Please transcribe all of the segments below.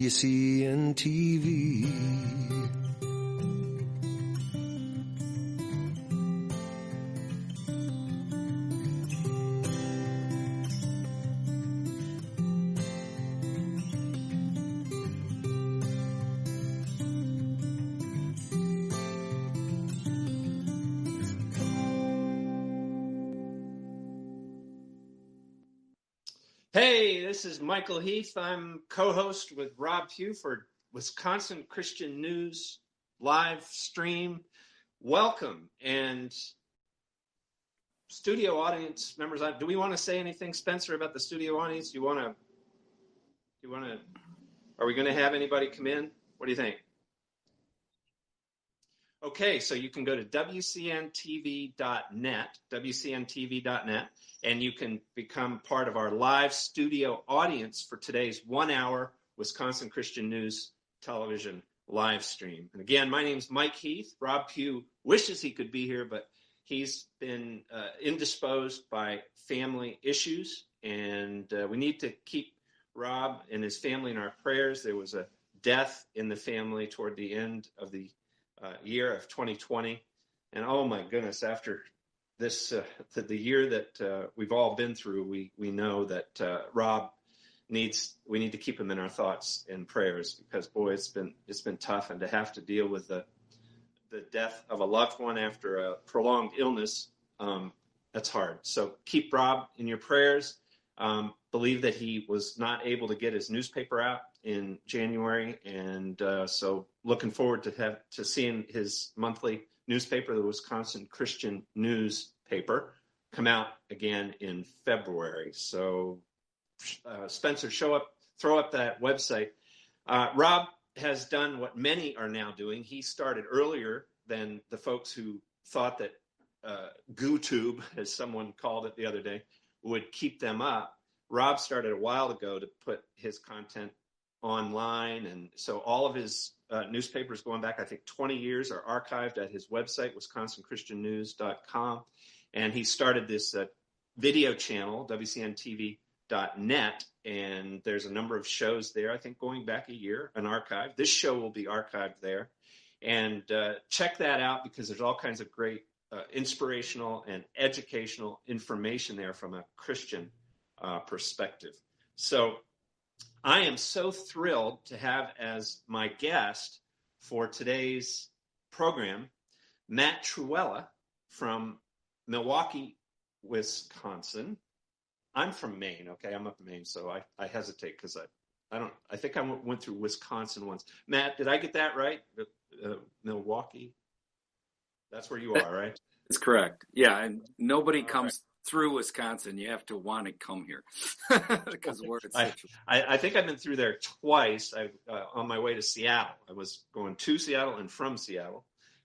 WCN TV. Hey, this is Michael Heath. I'm co host with Rob for Wisconsin Christian News live stream. Welcome. And studio audience members, do we want to say anything, Spencer, about the studio audience? Do you want to? Do you want to? Are we going to have anybody come in? What do you think? Okay, so you can go to WCNTV.net, WCNTV.net, and you can become part of our live studio audience for today's one hour Wisconsin Christian News television live stream. And again, my name is Mike Heath. Rob Pugh wishes he could be here, but he's been uh, indisposed by family issues, and uh, we need to keep Rob and his family in our prayers. There was a death in the family toward the end of the uh, year of 2020. And oh my goodness, after this, uh, the, the, year that uh, we've all been through, we, we know that uh, Rob needs, we need to keep him in our thoughts and prayers because boy, it's been, it's been tough and to have to deal with the, the death of a loved one after a prolonged illness, um, that's hard. So keep Rob in your prayers. Um, believe that he was not able to get his newspaper out in January, and uh, so looking forward to have to seeing his monthly newspaper, the Wisconsin Christian Newspaper, come out again in February. So, uh, Spencer, show up, throw up that website. Uh, Rob has done what many are now doing. He started earlier than the folks who thought that uh, GooTube, as someone called it the other day, would keep them up. Rob started a while ago to put his content online. And so all of his uh, newspapers going back, I think, 20 years are archived at his website, wisconsinchristiannews.com. And he started this uh, video channel, WCNTV.net. And there's a number of shows there, I think, going back a year, an archive. This show will be archived there. And uh, check that out because there's all kinds of great uh, inspirational and educational information there from a Christian uh, perspective. So I am so thrilled to have as my guest for today's program Matt Trewhella from Milwaukee, Wisconsin. I'm from Maine, okay? I'm up in Maine, so I, I hesitate because I, I don't, I think I went through Wisconsin once. Matt, did I get that right? Uh, Milwaukee? That's where you are, right? It's correct. Yeah, and nobody All comes through Wisconsin, you have to want to come here because we're I, I, I, think I've been through there twice. I uh, on my way to Seattle. I was going to Seattle and from Seattle,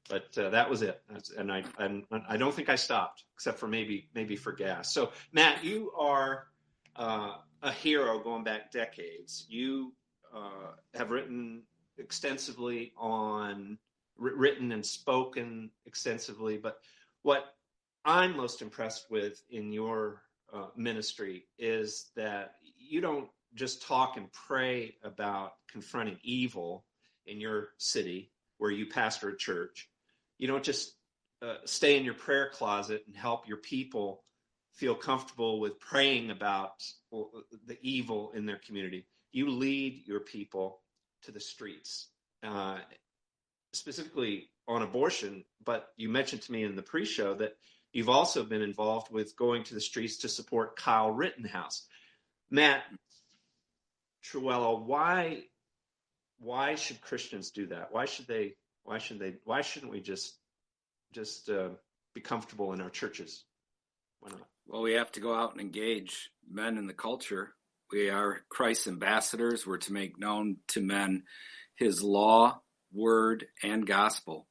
but uh, that was it. And I and I don't think I stopped except for maybe maybe for gas. So Matt, you are uh, a hero going back decades. You uh, have written extensively on written and spoken extensively, but what I'm most impressed with in your uh, ministry is that you don't just talk and pray about confronting evil in your city where you pastor a church. You don't just uh, stay in your prayer closet and help your people feel comfortable with praying about the evil in their community. You lead your people to the streets, uh, specifically on abortion. But you mentioned to me in the pre show that You've also been involved with going to the streets to support Kyle Rittenhouse. Matt Trewhella, why why should Christians do that? Why should they why should they why shouldn't we just just uh, be comfortable in our churches? Why not? Well, we have to go out and engage men in the culture. We are Christ's ambassadors. We're to make known to men his law, word, and gospel.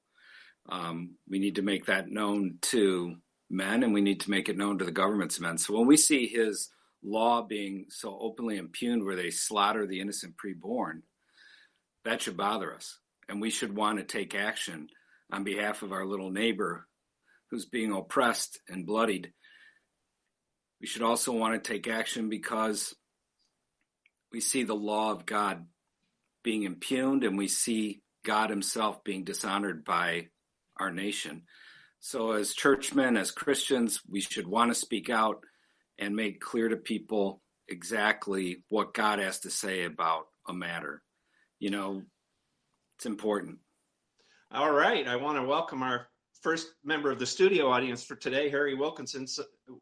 Um, we need to make that known to men, and we need to make it known to the government's men. So when we see his law being so openly impugned, where they slaughter the innocent preborn, that should bother us, and we should want to take action on behalf of our little neighbor who's being oppressed and bloodied. We should also want to take action because we see the law of God being impugned and we see God Himself being dishonored by our nation. So, as churchmen, as Christians, we should want to speak out and make clear to people exactly what God has to say about a matter. You know, it's important. All right. I want to welcome our first member of the studio audience for today, Harry Wilkinson.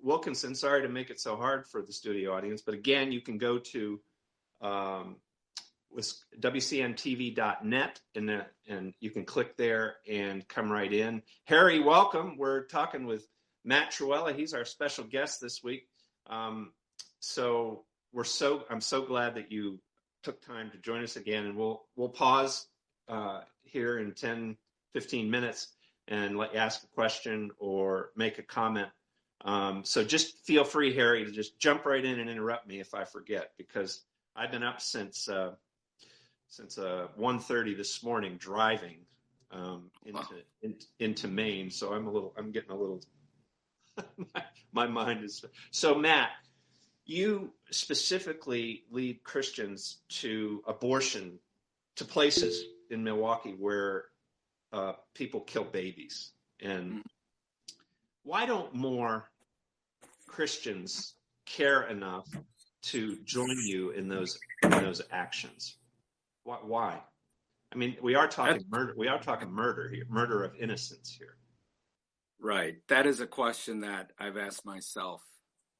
Wilkinson, sorry to make it so hard for the studio audience, but again, you can go to um, WCNTV.net and, and you can click there and come right in. Harry, welcome. We're talking with Matt Trewhella. He's our special guest this week. Um, so we're so I'm so glad that you took time to join us again, and we'll we'll pause uh, here in 10, 15 minutes and let you ask a question or make a comment. Um, so just feel free, Harry, to just jump right in and interrupt me if I forget, because I've been up since uh, since uh, 1.30 this morning driving um, into wow. in, into Maine. So I'm a little I'm getting a little my, my mind is so Matt. You specifically lead Christians to abortion to places in Milwaukee where uh, people kill babies. And mm. why don't more Christians care enough to join you in those in those actions? Why? why? I mean, we are talking murder. We are talking murder here, murder of innocence here. Right. That is a question that I've asked myself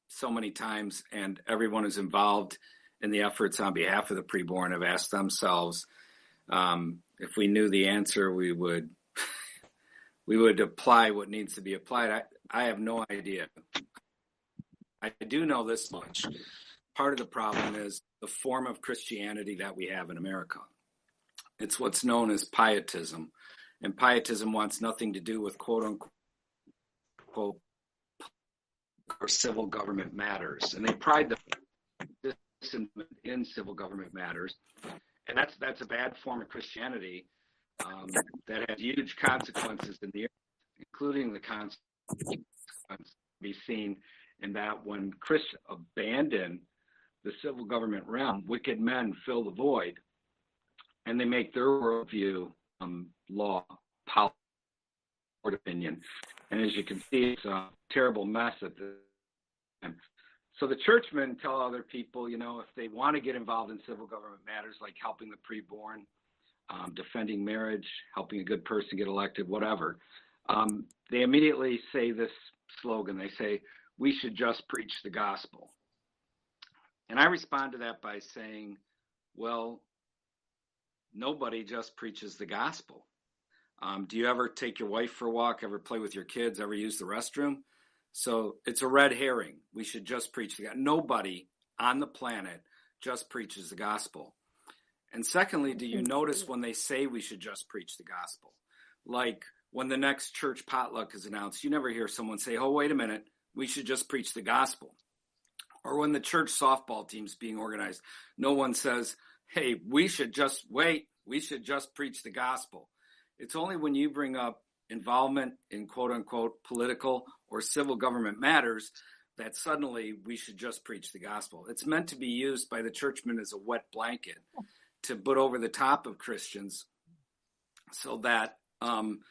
so many times, and everyone who's involved in the efforts on behalf of the preborn have asked themselves um, if we knew the answer, we would we would apply what needs to be applied. I, I have no idea. I do know this much. Part of the problem is the form of Christianity that we have in America. It's what's known as pietism. And pietism wants nothing to do with quote unquote or civil government matters. And they pride themselves in civil government matters and that's that's a bad form of Christianity um, that has huge consequences in the earth, including the consequence be seen in that when Christians abandon the civil government realm, wicked men fill the void, and they make their worldview um, law, policy, opinion. And as you can see, it's a terrible mess at the time. So the churchmen tell other people, you know, if they want to get involved in civil government matters like helping the preborn, um, defending marriage, helping a good person get elected, whatever, um, they immediately say this slogan. They say, we should just preach the gospel. And I respond to that by saying, well, nobody just preaches the gospel. Um, do you ever take your wife for a walk, ever play with your kids, ever use the restroom? So it's a red herring. We should just preach the gospel. Nobody on the planet just preaches the gospel. And secondly, do you notice when they say we should just preach the gospel? Like when the next church potluck is announced, you never hear someone say, oh, wait a minute, we should just preach the gospel. Or when the church softball team's being organized, no one says, hey, we should just wait, we should just preach the gospel. It's only when you bring up involvement in quote unquote political or civil government matters that suddenly we should just preach the gospel. It's meant to be used by the churchmen as a wet blanket to put over the top of Christians so that um,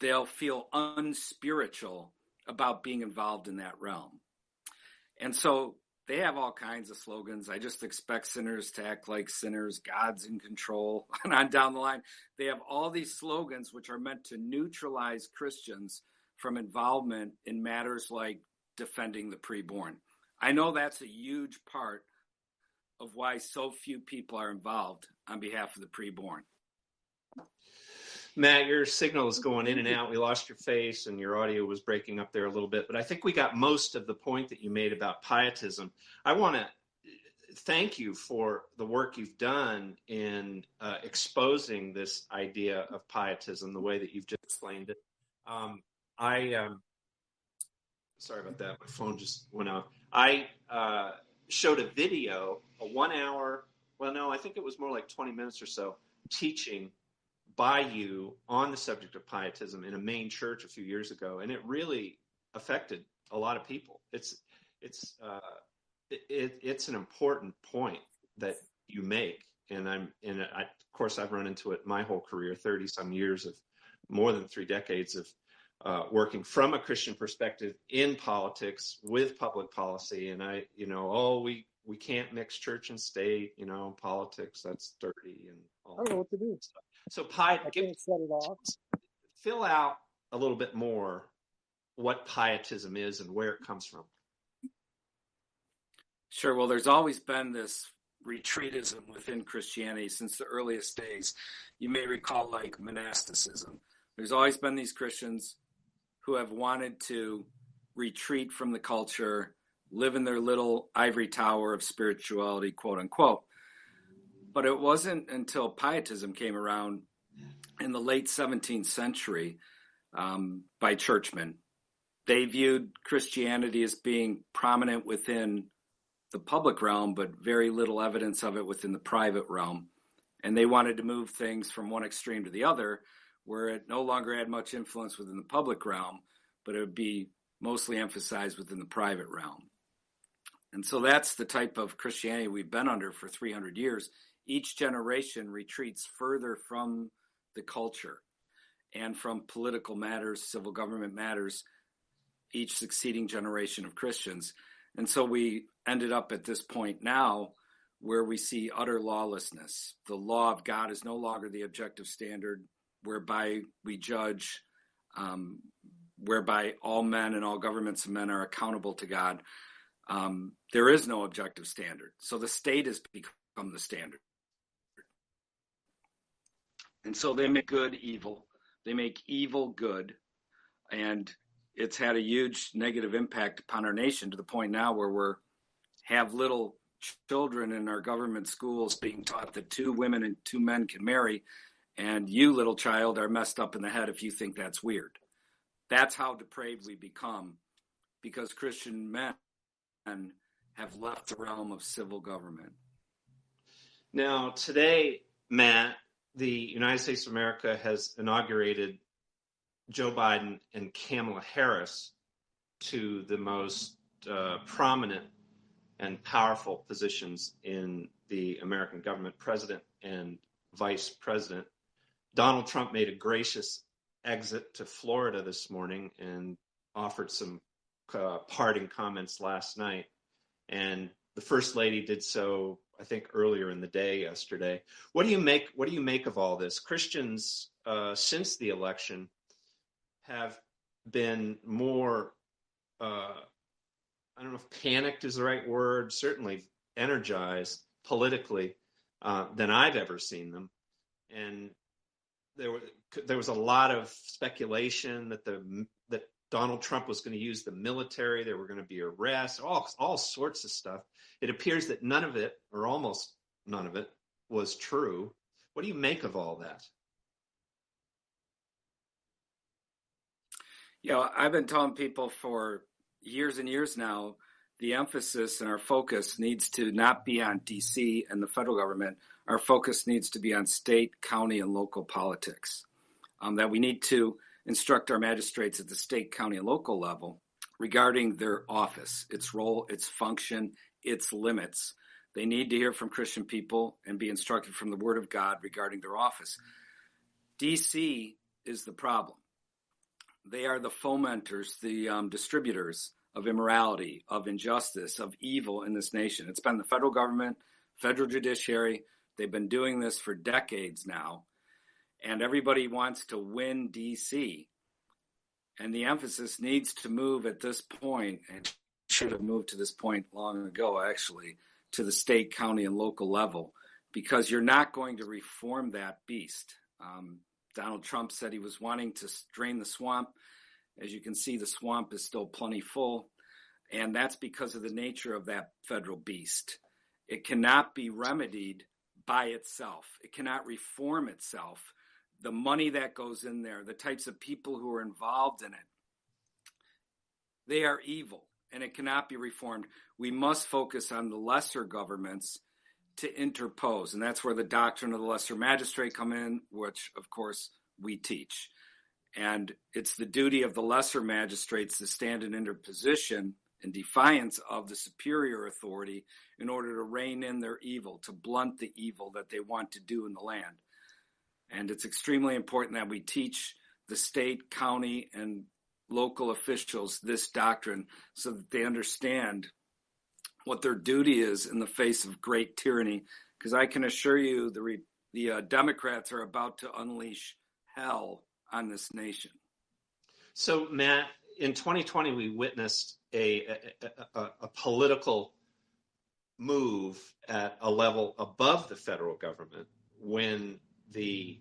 they'll feel unspiritual about being involved in that realm. And so they have all kinds of slogans. I just expect sinners to act like sinners. God's in control. And on down the line, they have all these slogans which are meant to neutralize Christians from involvement in matters like defending the preborn. I know that's a huge part of why so few people are involved on behalf of the preborn. Matt, your signal is going in and out. We lost your face and your audio was breaking up there a little bit, but I think we got most of the point that you made about pietism. I want to thank you for the work you've done in uh, exposing this idea of pietism the way that you've just explained it. Um, I um, sorry about that. My phone just went off. I uh, showed a video, a one hour. Well, no, I think it was more like 20 minutes or so, teaching by you on the subject of pietism in a Maine church a few years ago, and it really affected a lot of people. It's it's uh, it, it's an important point that you make, and I'm and I, of course I've run into it my whole career, thirty some years of more than three decades of uh, working from a Christian perspective in politics with public policy, and I, you know, oh, we we can't mix church and state, you know, politics that's dirty and all. I don't know what to do. Stuff. So, Pi, give, can't set it off. fill out a little bit more what pietism is and where it comes from. Sure. Well, there's always been this retreatism within Christianity since the earliest days. You may recall, like monasticism. There's always been these Christians who have wanted to retreat from the culture, live in their little ivory tower of spirituality, quote unquote. But it wasn't until Pietism came around in the late 17th century um, by churchmen. They viewed Christianity as being prominent within the public realm, but very little evidence of it within the private realm. And they wanted to move things from one extreme to the other, where it no longer had much influence within the public realm, but it would be mostly emphasized within the private realm. And so that's the type of Christianity we've been under for 300 years. Each generation retreats further from the culture and from political matters, civil government matters, each succeeding generation of Christians. And so we ended up at this point now where we see utter lawlessness. The law of God is no longer the objective standard whereby we judge, um, whereby all men and all governments of men are accountable to God. Um, there is no objective standard. So the state has become the standard. And so they make good evil, they make evil good. And it's had a huge negative impact upon our nation to the point now where we're have little children in our government schools being taught that two women and two men can marry. And you little child are messed up in the head if you think that's weird. That's how depraved we become because christian men have left the realm of civil government. Now today matt the united states of america has inaugurated joe biden and kamala harris to the most uh, prominent and powerful positions in the American government, president and vice president. Donald Trump made a gracious exit to Florida this morning and offered some uh, parting comments last night. And the first lady did so, I think, earlier in the day yesterday. What do you make? What do you make of all this? Christians, uh, since the election, have been more uh, I don't know if panicked is the right word, certainly energized politically uh, than I've ever seen them. And there was there was a lot of speculation that the Donald Trump was going to use the military, there were going to be arrests, all all sorts of stuff. It appears that none of it, or almost none of it, was true. What do you make of all that? Yeah, I've been telling people for years and years now, the emphasis and our focus needs to not be on DC and the federal government. Our focus needs to be on state, county, and local politics. Um, that we need to instruct our magistrates at the state, county, and local level regarding their office, its role, its function, its limits. They need to hear from Christian people and be instructed from the Word of God regarding their office. DC is the problem. They are the fomenters, the um, distributors of immorality, of injustice, of evil in this nation. It's been the federal government, federal judiciary. They've been doing this for decades now. And everybody wants to win DC. And the emphasis needs to move at this point, and should have moved to this point long ago, actually, to the state, county, and local level, because you're not going to reform that beast. Um, Donald Trump said he was wanting to drain the swamp. As you can see, the swamp is still plenty full, and that's because of the nature of that federal beast. It cannot be remedied by itself, it cannot reform itself. The money that goes in there, the types of people who are involved in it, they are evil and it cannot be reformed. We must focus on the lesser governments to interpose. And that's where the doctrine of the lesser magistrate come in, which of course we teach. And it's the duty of the lesser magistrates to stand in interposition in defiance of the superior authority in order to rein in their evil, to blunt the evil that they want to do in the land. And it's extremely important that we teach the state, county, and local officials this doctrine so that they understand what their duty is in the face of great tyranny. Because I can assure you, the re- the uh, Democrats are about to unleash hell on this nation. So, Matt, in 2020, we witnessed a, a, a, a political move at a level above the federal government when the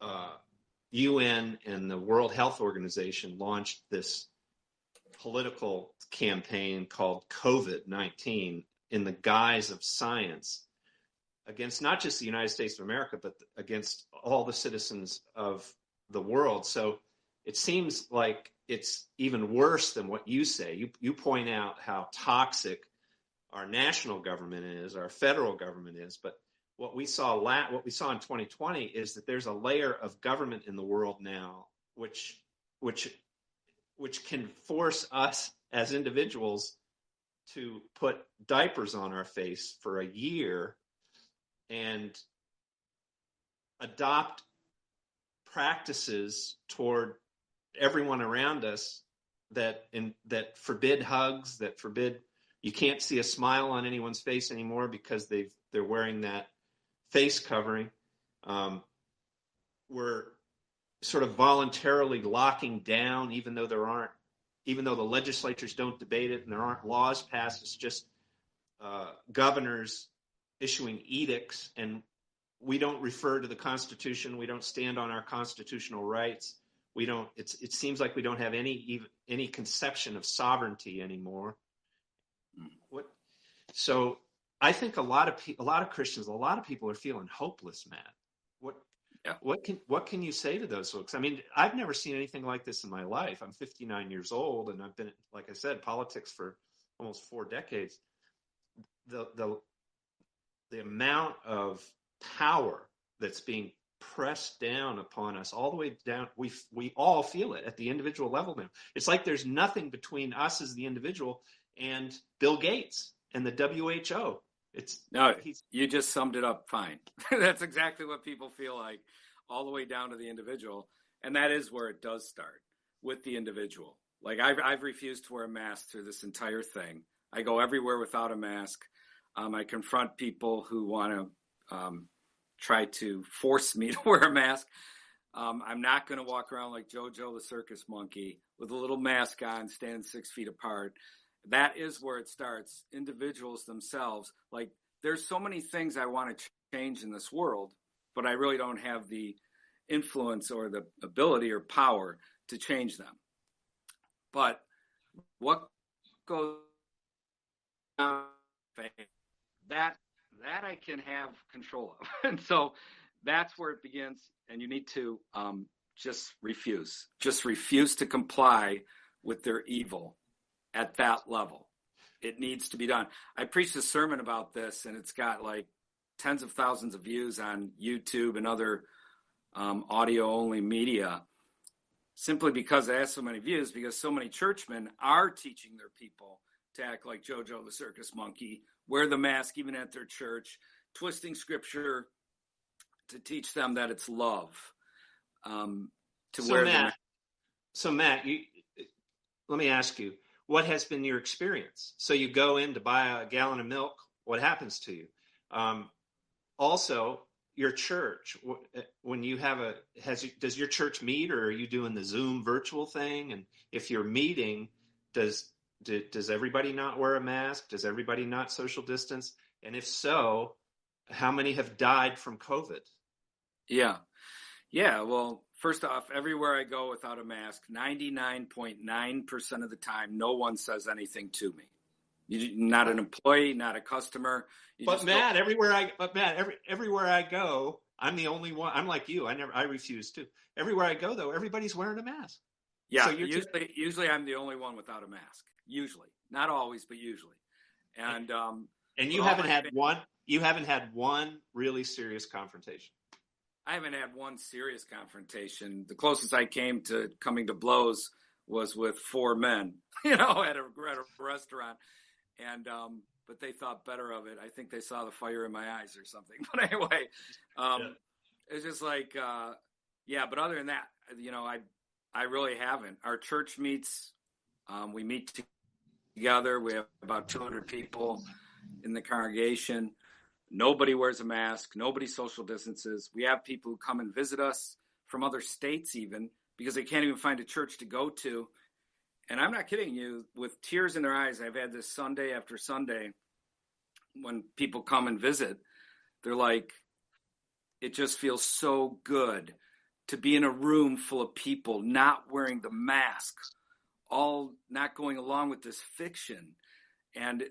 uh, UN and the World Health Organization launched this political campaign called COVID 19 in the guise of science against not just the United States of America, but against all the citizens of the world. So it seems like it's even worse than what you say. You, you point out how toxic our national government is, our federal government is, but what we saw la- what we saw in 2020 is that there's a layer of government in the world now which which which can force us as individuals to put diapers on our face for a year and adopt practices toward everyone around us that in that forbid hugs that forbid you can't see a smile on anyone's face anymore because they've they're wearing that face covering. Um, we're sort of voluntarily locking down, even though there aren't, even though the legislatures don't debate it and there aren't laws passed. It's just uh, governors issuing edicts, and we don't refer to the Constitution. We don't stand on our constitutional rights. We don't. It's. It seems like we don't have any even any conception of sovereignty anymore. What? So I think a lot of pe- a lot of Christians, a lot of people are feeling hopeless, man. What yeah. what can what can you say to those folks? I mean, I've never seen anything like this in my life. I'm 59 years old, and I've been, like I said, politics for almost four decades. The the the amount of power that's being pressed down upon us all the way down we we all feel it at the individual level now it's like there's nothing between us as the individual and bill gates and the who it's no, you just summed it up fine. That's exactly what people feel like, all the way down to the individual, and that is where it does start with the individual. Like I've, I've refused to wear a mask through this entire thing. I go everywhere without a mask. Um, I confront people who want to um, try to force me to wear a mask. Um, I'm not going to walk around like JoJo the circus monkey with a little mask on, stand six feet apart that is where it starts. Individuals themselves, like there's so many things I want to change in this world, but I really don't have the influence or the ability or power to change them. But what goes that that I can have control of, and so that's where it begins. And you need to um, just refuse, just refuse to comply with their evil at that level. It needs to be done. I preached a sermon about this, and it's got like tens of thousands of views on YouTube and other um, audio only media simply because it has so many views, because so many churchmen are teaching their people to act like JoJo the circus monkey, wear the mask even at their church, twisting scripture to teach them that it's love. Um, to so wear Matt, so Matt, you, let me ask you: what has been your experience? So you go in to buy a gallon of milk. What happens to you? Um, also, your church. When you have a has does your church meet, or are you doing the Zoom virtual thing? And if you're meeting, does does everybody not wear a mask? Does everybody not social distance? And if so, how many have died from COVID? Yeah, yeah. Well, First off, everywhere I go without a mask, 99.9% of the time, no one says anything to me. You, not an employee, not a customer. but Matt, go, everywhere I but Matt, every, everywhere I go, I'm the only one. I'm like you. I never I refuse to. Everywhere I go though, everybody's wearing a mask. Yeah, so usually usually I'm the only one without a mask. Usually. Not always, but usually. And um and you haven't had one you haven't had one really serious confrontation. I haven't had one serious confrontation. The closest I came to coming to blows was with four men, you know, at a, at a restaurant. And, um, but they thought better of it. I think they saw the fire in my eyes or something. But anyway, um, yeah. it's just like, uh, yeah, but other than that, you know, I, I really haven't. Our church meets, um, we meet together. We have about 200 people in the congregation. Nobody wears a mask. Nobody social distances. We have people who come and visit us from other states, even because they can't even find a church to go to. And I'm not kidding you, with tears in their eyes, I've had this Sunday after Sunday when people come and visit. They're like, it just feels so good to be in a room full of people not wearing the mask, all not going along with this fiction. And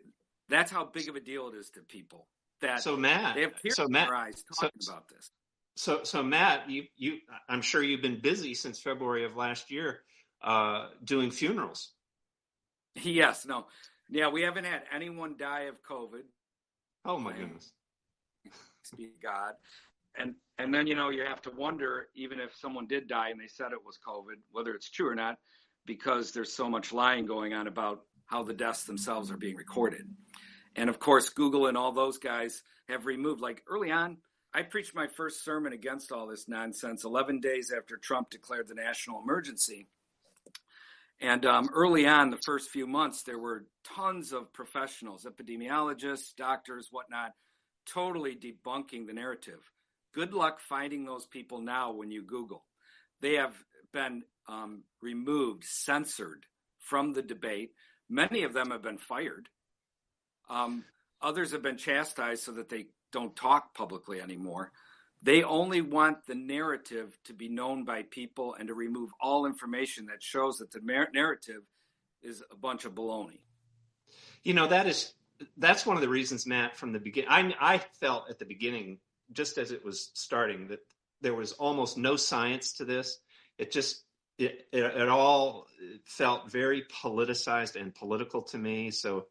that's how big of a deal it is to people that so Matt, they have tears so Matt, their eyes talking so, about this. So, so Matt, you, you, I'm sure you've been busy since February of last year, uh, doing funerals. Yes, no, yeah, we haven't had anyone die of COVID. Oh my goodness! Be God, and and then you know you have to wonder even if someone did die and they said it was COVID, whether it's true or not, because there's so much lying going on about how the deaths themselves are being recorded. And of course, Google and all those guys have removed, like early on, I preached my first sermon against all this nonsense 11 days after Trump declared the national emergency. And um, early on, the first few months, there were tons of professionals, epidemiologists, doctors, whatnot, totally debunking the narrative. Good luck finding those people now when you Google. They have been um, removed, censored from the debate. Many of them have been fired. Um, others have been chastised so that they don't talk publicly anymore. They only want the narrative to be known by people and to remove all information that shows that the narrative is a bunch of baloney. You know that is that's one of the reasons, Matt, from the beginning. I, I felt at the beginning, just as it was starting, that there was almost no science to this. It just it, it, it all felt very politicized and political to me. So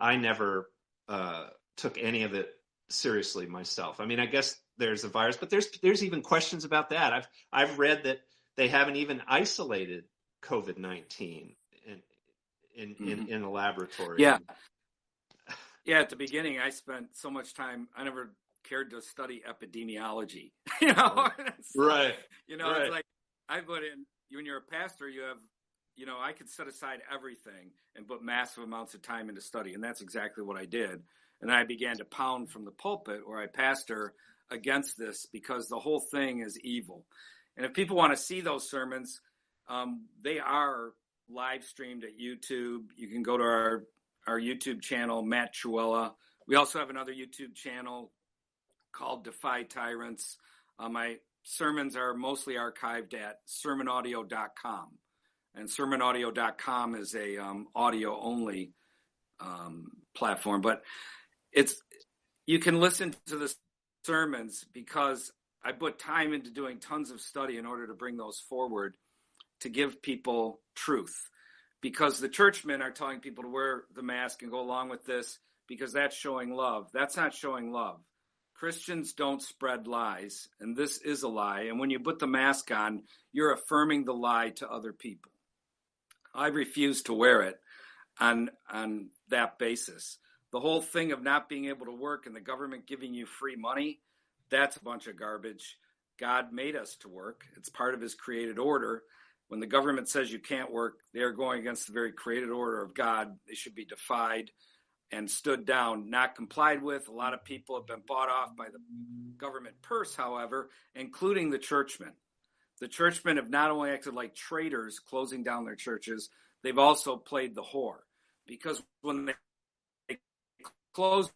I never uh, took any of it seriously myself. I mean, I guess there's a virus, but there's there's even questions about that. I've I've read that they haven't even isolated COVID nineteen in in, mm-hmm. in in a laboratory. Yeah, yeah. At the beginning, I spent so much time. I never cared to study epidemiology. you know, right? You know, right. it's like I put in when you're a pastor, you have you know, I could set aside everything and put massive amounts of time into study. And that's exactly what I did. And I began to pound from the pulpit where I pastor against this because the whole thing is evil. And if people want to see those sermons, um, they are live streamed at YouTube. You can go to our, our YouTube channel, Matt Trewhella. We also have another YouTube channel called Defy Tyrants. Uh, my sermons are mostly archived at sermonaudio.com and sermonaudio.com is a um, audio only um, platform but it's you can listen to the sermons because i put time into doing tons of study in order to bring those forward to give people truth because the churchmen are telling people to wear the mask and go along with this because that's showing love that's not showing love Christians don't spread lies, and this is a lie. And when you put the mask on, you're affirming the lie to other people. I refuse to wear it on on that basis. The whole thing of not being able to work and the government giving you free money, that's a bunch of garbage. God made us to work. It's part of his created order. When the government says you can't work, they are going against the very created order of God. They should be defied and stood down, not complied with. A lot of people have been bought off by the government purse, however, including the churchmen. The churchmen have not only acted like traitors, closing down their churches, they've also played the whore. Because when they close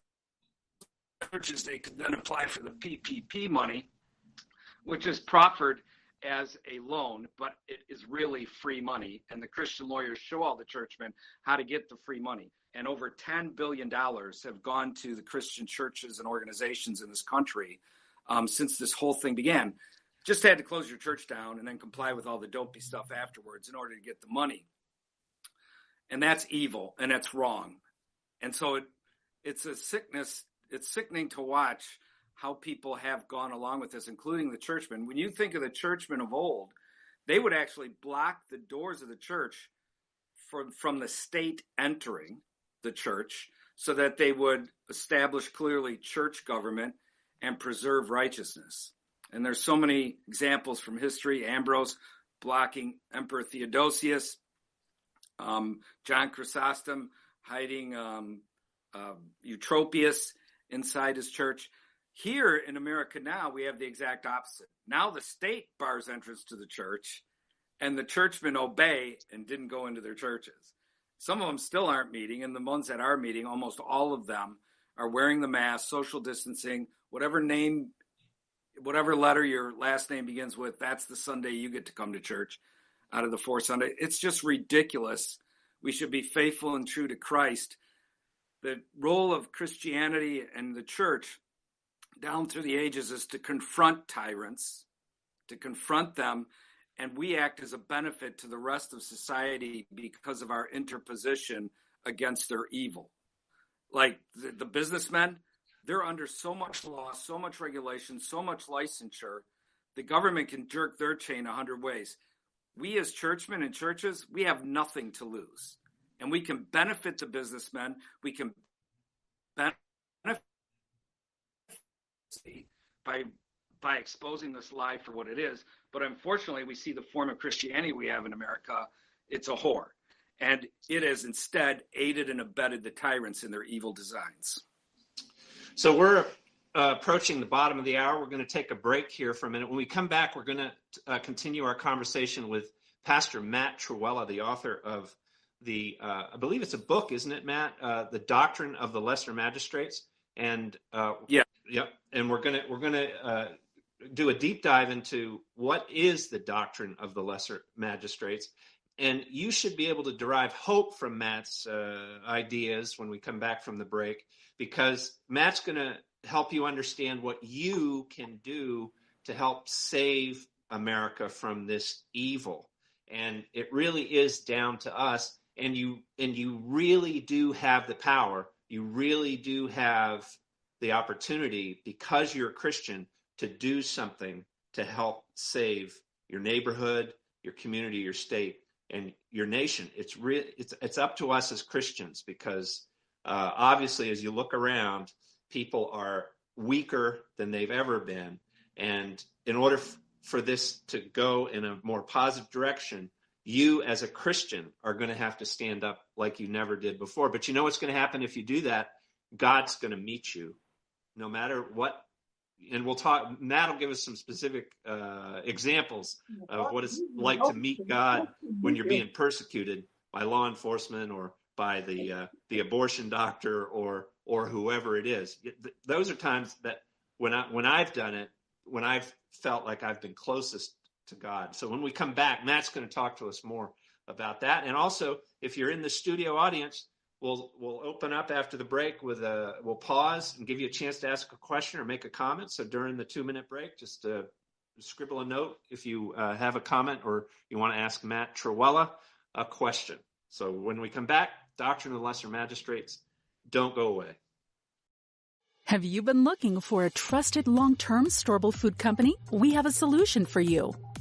churches, they could then apply for the PPP money, which is proffered as a loan, but it is really free money. And the Christian lawyers show all the churchmen how to get the free money. And over $10 billion have gone to the Christian churches and organizations in this country um, since this whole thing began just had to close your church down and then comply with all the dopey stuff afterwards in order to get the money. And that's evil and that's wrong. And so it it's a sickness, it's sickening to watch how people have gone along with this, including the churchmen. When you think of the churchmen of old, they would actually block the doors of the church from, from the state entering the church so that they would establish clearly church government and preserve righteousness. And there's so many examples from history. Ambrose blocking Emperor Theodosius, um, John Chrysostom hiding um, uh, Eutropius inside his church. Here in America now, we have the exact opposite. Now the state bars entrance to the church, and the churchmen obey and didn't go into their churches. Some of them still aren't meeting, and the ones that are meeting, almost all of them are wearing the mask, social distancing, whatever name, whatever letter your last name begins with, that's the Sunday you get to come to church out of the four Sunday. It's just ridiculous. We should be faithful and true to Christ. The role of Christianity and the church down through the ages is to confront tyrants, to confront them, and we act as a benefit to the rest of society because of our interposition against their evil. Like the, the businessmen, they're under so much law, so much regulation, so much licensure. The government can jerk their chain a hundred ways. We as churchmen and churches, we have nothing to lose. And we can benefit the businessmen. We can benefit by by exposing this lie for what it is. But unfortunately, we see the form of Christianity we have in America. It's a whore. And it has instead aided and abetted the tyrants in their evil designs. So we're uh, approaching the bottom of the hour. We're going to take a break here for a minute. When we come back, we're going to uh, continue our conversation with Pastor Matt Trewhella, the author of the, uh, I believe it's a book, isn't it, Matt? Uh, the Doctrine of the Lesser Magistrates. And uh, yeah, Yep, and we're gonna we're gonna uh, do a deep dive into what is the doctrine of the lesser magistrates, and you should be able to derive hope from Matt's uh, ideas when we come back from the break, because Matt's gonna help you understand what you can do to help save America from this evil, and it really is down to us. And you and you really do have the power. You really do have the opportunity because you're a Christian to do something to help save your neighborhood, your community, your state, and your nation. It's re- it's it's up to us as Christians because uh, obviously, as you look around, people are weaker than they've ever been, and in order f- for this to go in a more positive direction, you as a Christian are going to have to stand up like you never did before. But you know what's going to happen if you do that? God's going to meet you no matter what and we'll talk matt will give us some specific uh, examples of what it's like to meet god when you're being persecuted by law enforcement or by the uh, the abortion doctor or or whoever it is. Those are times that when i when i've done it when i've felt like i've been closest to god. So when we come back matt's going to talk to us more about that. And also if you're in the studio audience We'll we'll open up after the break with a we'll pause and give you a chance to ask a question or make a comment. So during the two minute break, just uh, scribble a note if you uh, have a comment or you want to ask Matt Trewhella a question. So when we come back, Doctrine of the Lesser Magistrates, don't go away. Have you been looking for a trusted long-term storable food company? We have a solution for you.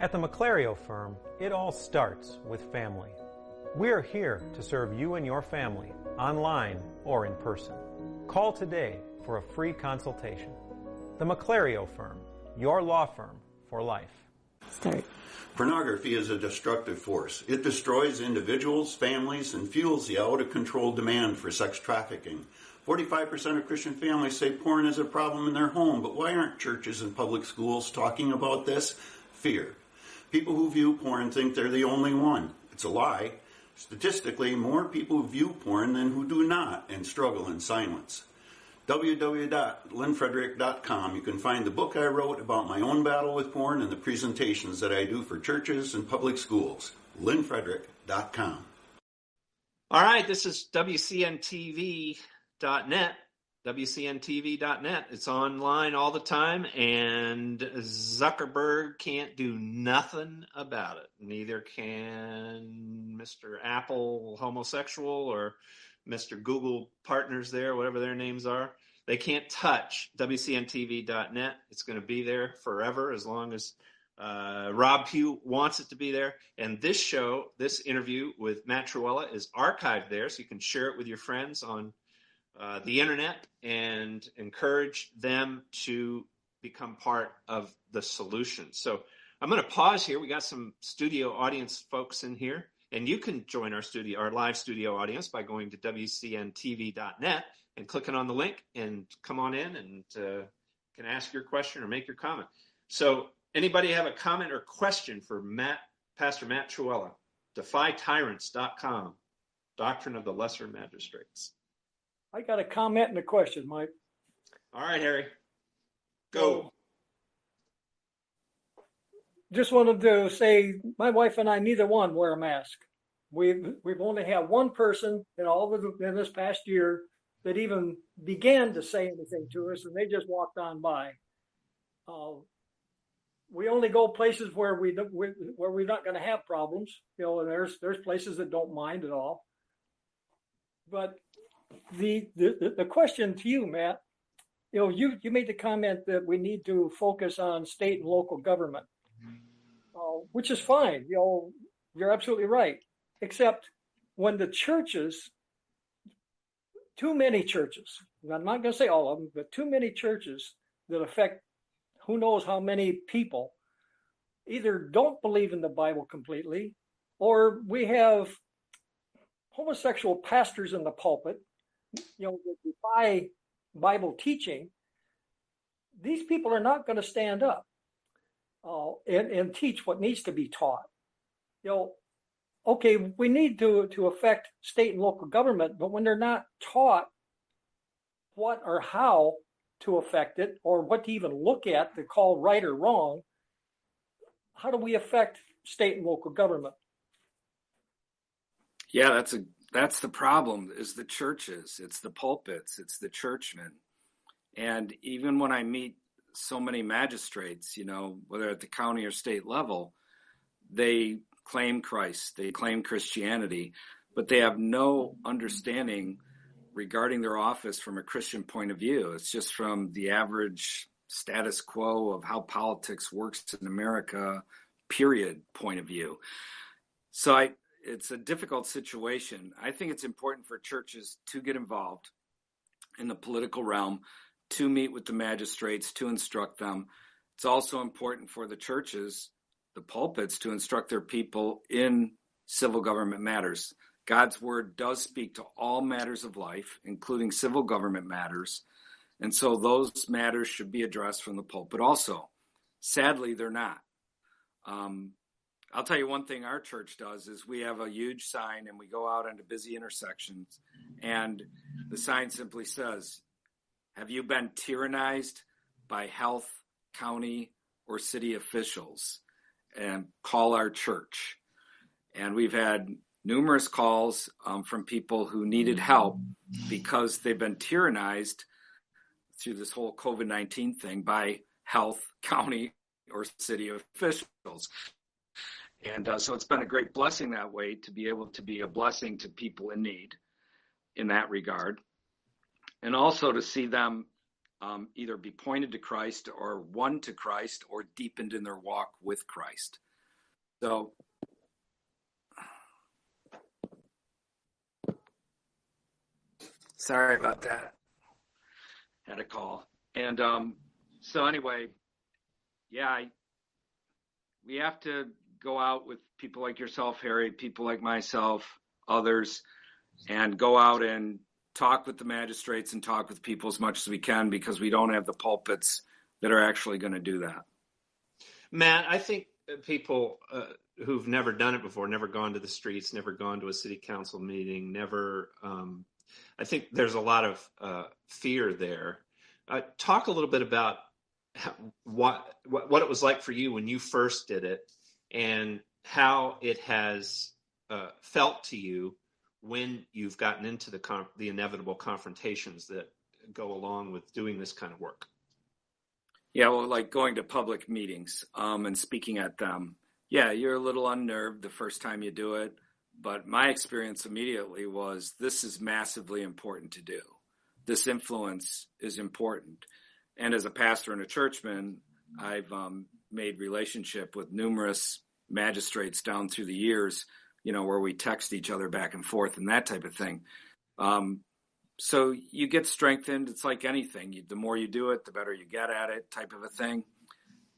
At the McClario firm, it all starts with family. We are here to serve you and your family, online or in person. Call today for a free consultation. The McClario firm, your law firm for life. Start. Pornography is a destructive force. It destroys individuals, families, and fuels the out of control demand for sex trafficking. 45% of Christian families say porn is a problem in their home, but why aren't churches and public schools talking about this? Fear. People who view porn think they're the only one. It's a lie. Statistically, more people view porn than who do not and struggle in silence www.lynnfrederick.com. You can find the book I wrote about my own battle with porn and the presentations that I do for churches and public schools. lynnfrederick.com. All right, this is WCNTV.net. WCNTV.net. It's online all the time, and Zuckerberg can't do nothing about it. Neither can Mr. Apple homosexual or Mr. Google partners there, whatever their names are. They can't touch WCNTV.net. It's going to be there forever as long as uh, Rob Pugh wants it to be there. And this show, this interview with Matt Trewhella is archived there, so you can share it with your friends on uh, the internet and encourage them to become part of the solution. So I'm going to pause here. We got some studio audience folks in here. And you can join our studio, our live studio audience by going to WCNTV.net and clicking on the link and come on in and uh, can ask your question or make your comment. So, anybody have a comment or question for Matt, Pastor Matt Trewhella? DefyTyrants.com, Doctrine of the Lesser Magistrates. I got a comment and a question, Mike. All right, Harry. Go. just wanted to say my wife and I neither one wear a mask. We've we've only had one person in all of the, in this past year that even began to say anything to us, and they just walked on by. Uh, we only go places where we, we where we're not going to have problems. You know, and there's there's places that don't mind at all. But the the the question to you, Matt, you know, you you made the comment that we need to focus on state and local government uh, which is fine. You know, you're absolutely right. Except when the churches, too many churches, I'm not going to say all of them, but too many churches that affect who knows how many people either don't believe in the Bible completely, or we have homosexual pastors in the pulpit, you know, that defy Bible teaching. These people are not going to stand up uh, and, and teach what needs to be taught. You know, okay, we need to, to affect state and local government, but when they're not taught what or how to affect it or what to even look at to call right or wrong, how do we affect state and local government? Yeah, that's a that's the problem is the churches, it's the pulpits, it's the churchmen. And even when I meet so many magistrates, you know, whether at the county or state level, they claim Christ, they claim Christianity, but they have no understanding regarding their office from a Christian point of view. It's just from the average status quo of how politics works in America, period, point of view. So I, it's a difficult situation. I think it's important for churches to get involved in the political realm to meet with the magistrates, to instruct them. It's also important for the churches, the pulpits, to instruct their people in civil government matters. God's word does speak to all matters of life, including civil government matters. And so those matters should be addressed from the pulpit also. Sadly, they're not. Um, I'll tell you one thing our church does is we have a huge sign and we go out into busy intersections and the sign simply says have you been tyrannized by health, county, or city officials? And call our church. And we've had numerous calls um, from people who needed help because they've been tyrannized through this whole COVID 19 thing by health, county, or city officials. And uh, so it's been a great blessing that way to be able to be a blessing to people in need in that regard and also to see them um, either be pointed to Christ or won to Christ or deepened in their walk with Christ. So, sorry about that. Had a call. And um, so, anyway, yeah, I, we have to go out with people like yourself, Harry, people like myself, others, and go out and talk with the magistrates and talk with people as much as we can because we don't have the pulpits that are actually going to do that. Matt, I think people uh, who've never done it before, never gone to the streets, never gone to a city council meeting, never, um, I think there's a lot of uh, fear there. Uh, talk a little bit about what, what it was like for you when you first did it and how it has uh, felt to you when you've gotten into the com- the inevitable confrontations that go along with doing this kind of work. Yeah, well, like going to public meetings um, and speaking at them. Yeah, you're a little unnerved the first time you do it, but my experience immediately was this is massively important to do. This influence is important, and as a pastor and a churchman, I've um, made relationship with numerous magistrates down through the years you know, where we text each other back and forth and that type of thing. Um, so you get strengthened. It's like anything. You, the more you do it, the better you get at it, type of a thing.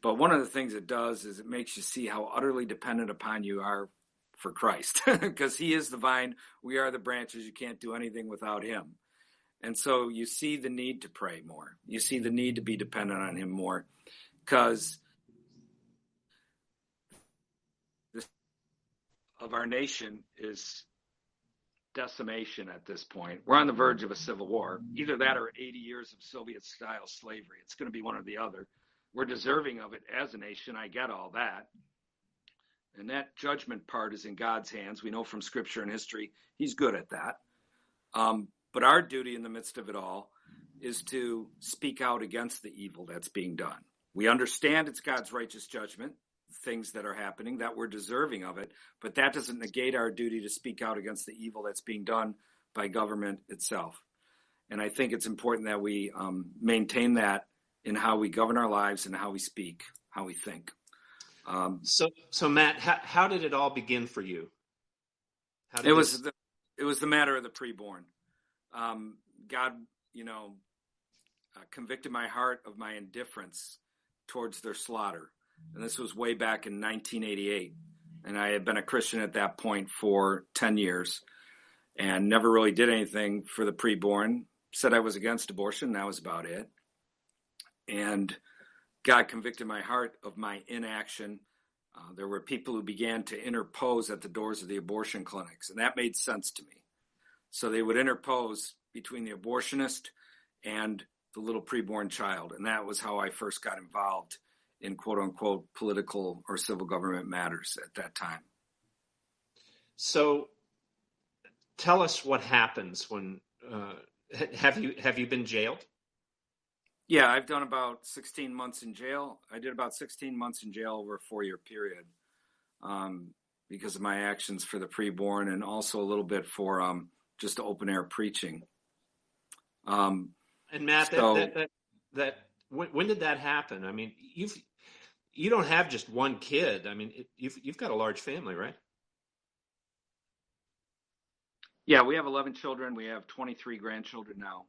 But one of the things it does is it makes you see how utterly dependent upon you are for Christ, because He is the vine, we are the branches. You can't do anything without Him. And so you see the need to pray more. You see the need to be dependent on Him more, because of our nation is decimation at this point. We're on the verge of a civil war. Either that or 80 years of Soviet style slavery. It's going to be one or the other. We're deserving of it as a nation. I get all that. And that judgment part is in God's hands. We know from scripture and history, He's good at that. Um, but our duty in the midst of it all is to speak out against the evil that's being done. We understand it's God's righteous judgment things that are happening that we're deserving of it, but that doesn't negate our duty to speak out against the evil that's being done by government itself. And I think it's important that we um, maintain that in how we govern our lives and how we speak, how we think. Um, so, so Matt, how, how, did it all begin for you? it was the, it was the matter of the preborn. Um, God, you know, uh, convicted my heart of my indifference towards their slaughter and this was way back in 1988. And I had been a Christian at that point for 10 years and never really did anything for the preborn. Said I was against abortion, that was about it. And God convicted my heart of my inaction. Uh, there were people who began to interpose at the doors of the abortion clinics, and that made sense to me. So they would interpose between the abortionist and the little preborn child, and that was how I first got involved in quote unquote political or civil government matters at that time. So tell us what happens when uh, have you have you been jailed? Yeah, I've done about 16 months in jail. I did about 16 months in jail over a four year period um, because of my actions for the preborn and also a little bit for um, just open air preaching. Um, and Matt, so, that, that, that, that when, when, did that happen? I mean, you've you don't have just one kid. I mean, it, you've you've got a large family, right? Yeah, we have 11 children. We have 23 grandchildren now.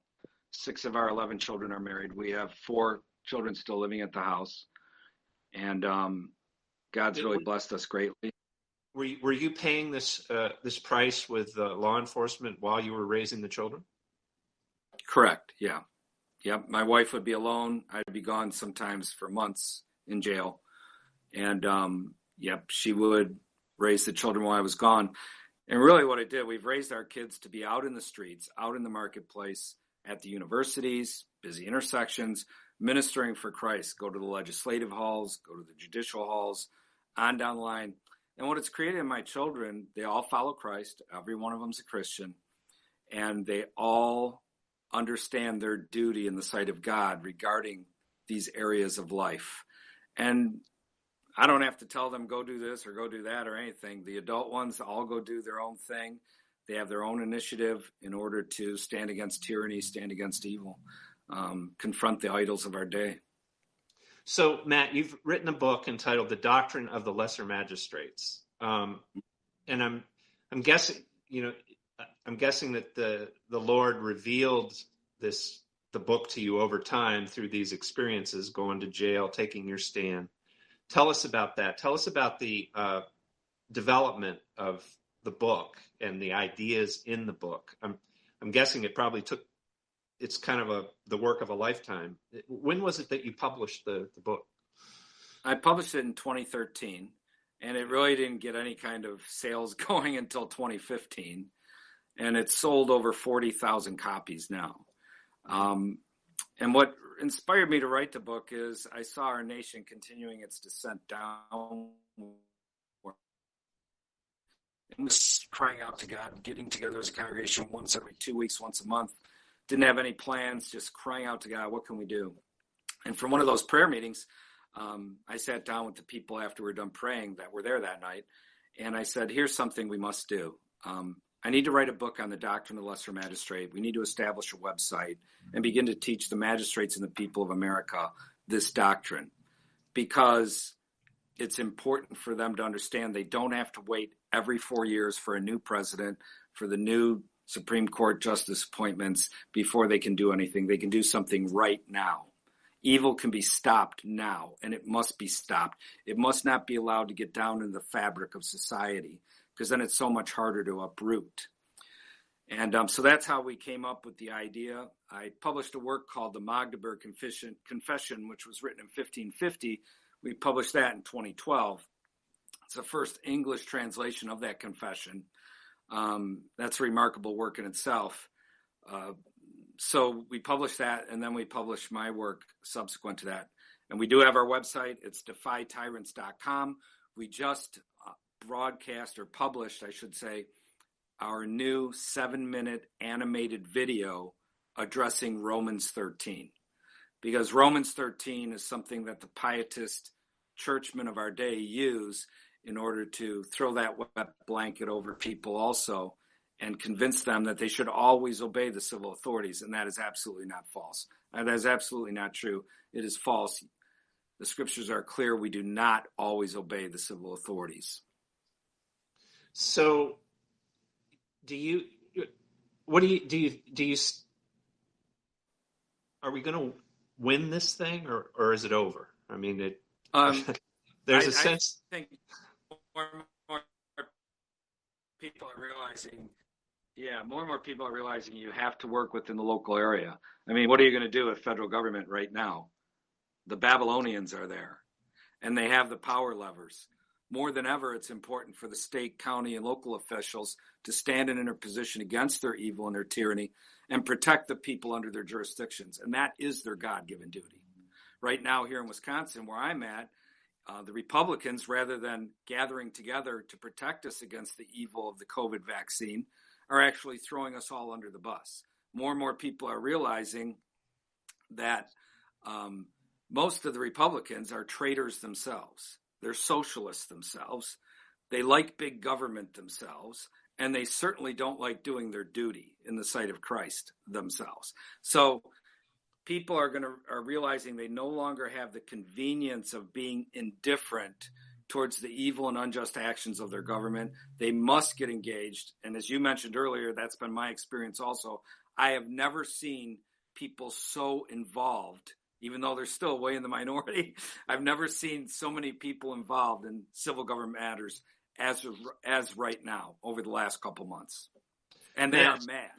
Six of our 11 children are married. We have four children still living at the house, and um, God's really blessed us greatly. Were you, were you paying this uh, this price with uh, law enforcement while you were raising the children? Correct. Yeah. Yep. My wife would be alone. I'd be gone sometimes for months in jail. And um, yep, she would raise the children while I was gone. And really, what it did, we've raised our kids to be out in the streets, out in the marketplace, at the universities, busy intersections, ministering for Christ. Go to the legislative halls, go to the judicial halls, on down the line. And what it's created in my children, they all follow Christ. Every one of them's a Christian. And they all understand their duty in the sight of God regarding these areas of life. And I don't have to tell them go do this or go do that or anything. The adult ones all go do their own thing. They have their own initiative in order to stand against tyranny, stand against evil, um, confront the idols of our day. So, Matt, you've written a book entitled "The Doctrine of the Lesser Magistrates," um, and I'm I'm guessing you know I'm guessing that the the Lord revealed this the book to you over time through these experiences, going to jail, taking your stand. tell us about that. Tell us about the uh, development of the book and the ideas in the book. I'm I'm guessing it probably took. It's kind of a the work of a lifetime. When was it that you published the, the book? I published it in 2013, and it really didn't get any kind of sales going until 2015, and it's sold over 40,000 copies now. Um, and what inspired me to write the book is I saw our nation continuing its descent down and was crying out to God, getting together as a congregation once every two weeks, once a month. Didn't have any plans, just crying out to God, what can we do? And from one of those prayer meetings, um, I sat down with the people after we were done praying that were there that night, and I said, here's something we must do. Um, I need to write a book on the doctrine of the lesser magistrate. We need to establish a website and begin to teach the magistrates and the people of America this doctrine because it's important for them to understand they don't have to wait every four years for a new president, for the new Supreme Court justice appointments before they can do anything. They can do something right now. Evil can be stopped now, and it must be stopped. It must not be allowed to get down in the fabric of society because then it's so much harder to uproot. And um, so that's how we came up with the idea. I published a work called the Magdeburg Confession, which was written in 1550. We published that in 2012. It's the first English translation of that confession. Um, that's remarkable work in itself. Uh, so we published that, and then we published my work subsequent to that. And we do have our website. It's defytyrants.com. We just broadcast or published, I should say, our new seven minute animated video addressing Romans 13. Because Romans 13 is something that the pietist churchmen of our day use in order to throw that wet blanket over people also and convince them that they should always obey the civil authorities. And that is absolutely not false. Uh, that is absolutely not true. It is false. The scriptures are clear. We do not always obey the civil authorities. So, do you? What do you do? You do you? Are we going to win this thing, or or is it over? I mean, it. Um, there's I, a sense. I think more and more people are realizing. Yeah, more and more people are realizing you have to work within the local area. I mean, what are you going to do with federal government right now? The Babylonians are there, and they have the power levers more than ever, it's important for the state, county, and local officials to stand in their position against their evil and their tyranny and protect the people under their jurisdictions. And that is their God given duty. Right now, here in Wisconsin, where I'm at, uh, the Republicans, rather than gathering together to protect us against the evil of the COVID vaccine, are actually throwing us all under the bus. More and more people are realizing that um, most of the Republicans are traitors themselves they're socialists themselves. They like big government themselves, and they certainly don't like doing their duty in the sight of Christ themselves. So people are going to are realizing they no longer have the convenience of being indifferent towards the evil and unjust actions of their government. They must get engaged. And as you mentioned earlier, that's been my experience also. I have never seen people so involved even though they're still way in the minority. I've never seen so many people involved in civil government matters as as right now over the last couple months, and they are mad.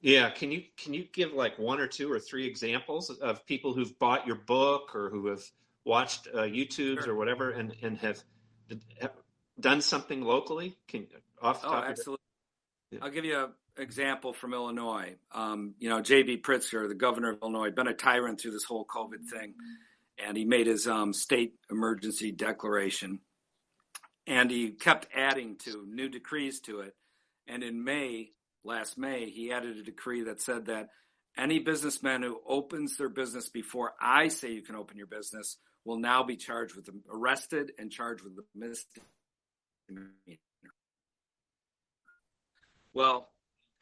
Yeah, can you can you give like one or two or three examples of people who've bought your book or who have watched uh, YouTube's sure. or whatever and and have, have done something locally? Can off topic? oh, absolutely. Yeah. I'll give you a example from Illinois. Um, you know, J.B. Pritzker, the governor of Illinois, been a tyrant through this whole COVID thing, and he made his um, state emergency declaration, and he kept adding to new decrees to it. And in May, last May, he added a decree that said that any businessman who opens their business before I say you can open your business will now be charged with arrested and charged with the misdemeanor. Well,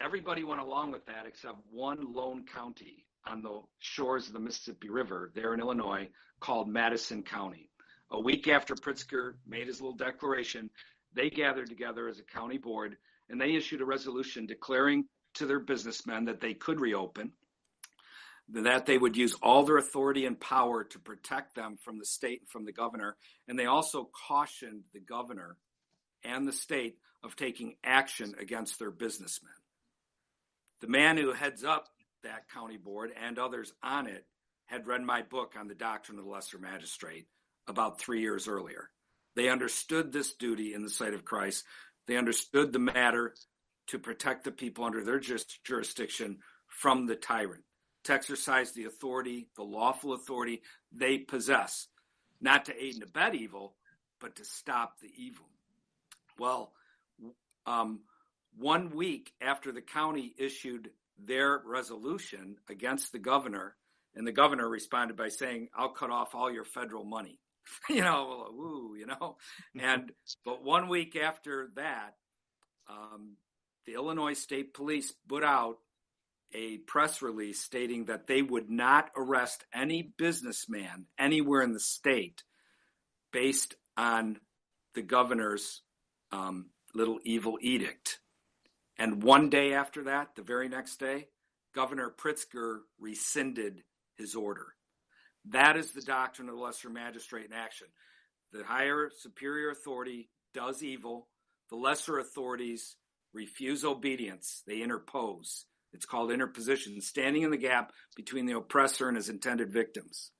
everybody went along with that except one lone county on the shores of the Mississippi River there in Illinois called Madison County. A week after Pritzker made his little declaration, they gathered together as a county board and they issued a resolution declaring to their businessmen that they could reopen. that they would use all their authority and power to protect them from the state and from the governor. And they also cautioned the governor and the state of taking action against their businessmen. The man who heads up that county board and others on it had read my book on the doctrine of the lesser magistrate about three years earlier. They understood this duty in the sight of Christ. They understood the matter to protect the people under their jurisdiction from the tyrant, to exercise the authority, the lawful authority they possess, not to aid and abet evil, but to stop the evil. Well, um, one week after the county issued their resolution against the governor, and the governor responded by saying, I'll cut off all your federal money. you know, woo, you know. And but one week after that, um, the Illinois State Police put out a press release stating that they would not arrest any businessman anywhere in the state based on the governor's um, little evil edict. And one day after that, the very next day, Governor Pritzker rescinded his order. That is the doctrine of the lesser magistrate in action. The higher superior authority does evil, the lesser authorities refuse obedience, they interpose. It's called interposition, standing in the gap between the oppressor and his intended victims.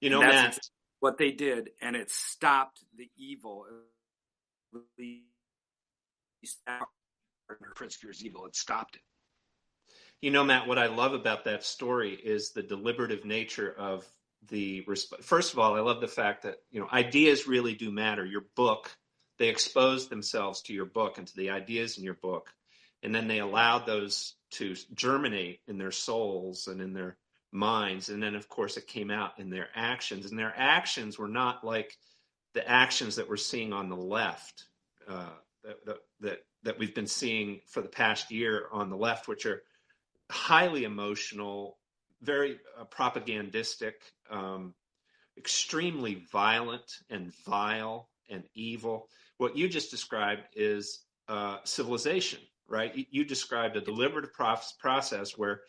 You know, Matt, what they did, and it stopped the evil. Pritzker's evil. It stopped it. You know, Matt, what I love about that story is the deliberative nature of the. Resp- First of all, I love the fact that you know ideas really do matter. Your book, they exposed themselves to your book and to the ideas in your book, and then they allowed those to germinate in their souls and in their minds, and then of course it came out in their actions, and their actions were not like the actions that we're seeing on the left. Uh, that, that that we've been seeing for the past year on the left, which are highly emotional, very uh, propagandistic, um, extremely violent and vile and evil. What you just described is uh, civilization, right? You, you, described a deliberative process where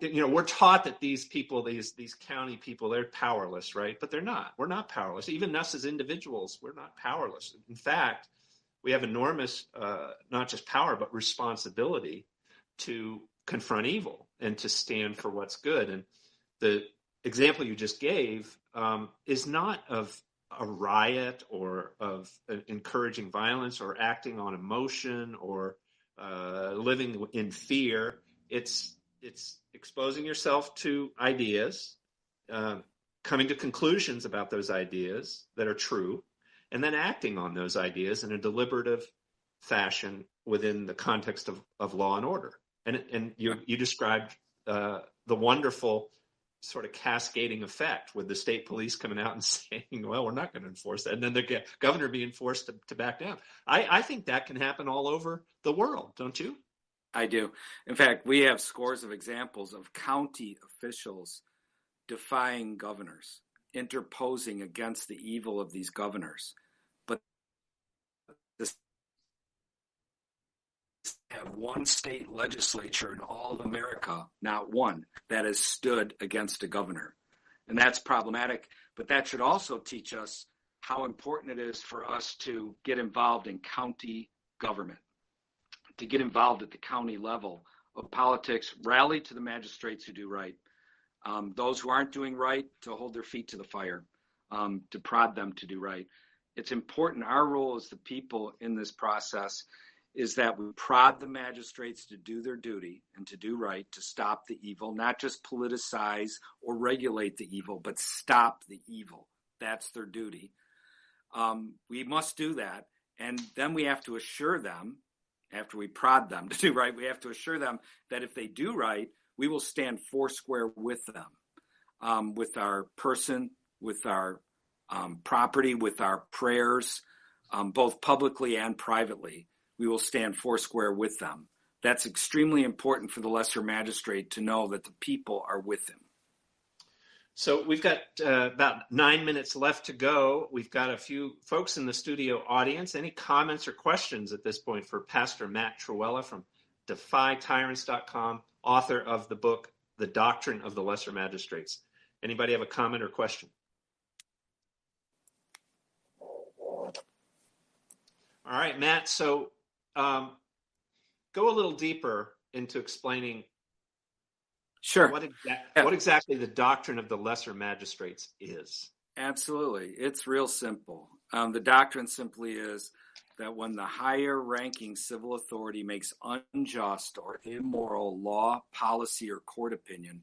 you know we're taught that these people these these county people they're powerless right but they're not we're not powerless even us as individuals we're not powerless in fact we have enormous uh, not just power but responsibility to confront evil and to stand for what's good. And the example you just gave um, is not of a riot or of uh, encouraging violence or acting on emotion or uh, living in fear. It's it's exposing yourself to ideas, uh, coming to conclusions about those ideas that are true, and then acting on those ideas in a deliberative fashion within the context of, of law and order. And and you you described uh, the wonderful sort of cascading effect with the state police coming out and saying, "Well, we're not going to enforce that," and then the governor being forced to, to back down. I, I think that can happen all over the world, don't you? I do. In fact, we have scores of examples of county officials defying governors, interposing against the evil of these governors. But the have one state legislature in all of America, not one, that has stood against a governor. And that's problematic. But that should also teach us how important it is for us to get involved in county government, to get involved at the county level of politics, rally to the magistrates who do right, um, those who aren't doing right to hold their feet to the fire, um, to prod them to do right. It's important. Our role as the people in this process is that we prod the magistrates to do their duty and to do right, to stop the evil, not just politicize or regulate the evil, but stop the evil. That's their duty. Um, we must do that. And then we have to assure them, after we prod them to do right, we have to assure them that if they do right, we will stand foursquare with them, um, with our person, with our um, property, with our prayers, um, both publicly and privately we will stand foursquare with them. That's extremely important for the lesser magistrate to know that the people are with him. So we've got uh, about nine minutes left to go. We've got a few folks in the studio audience. Any comments or questions at this point for Pastor Matt Trewhella from DefyTyrants.com, author of the book the doctrine of the lesser magistrates. Anybody have a comment or question? All right, Matt. So um, go a little deeper into explaining Sure. what, exa- Yeah. what exactly the doctrine of the lesser magistrates is. Absolutely. It's real simple. Um, the doctrine simply is that when the higher ranking civil authority makes unjust or immoral law, policy, or court opinion,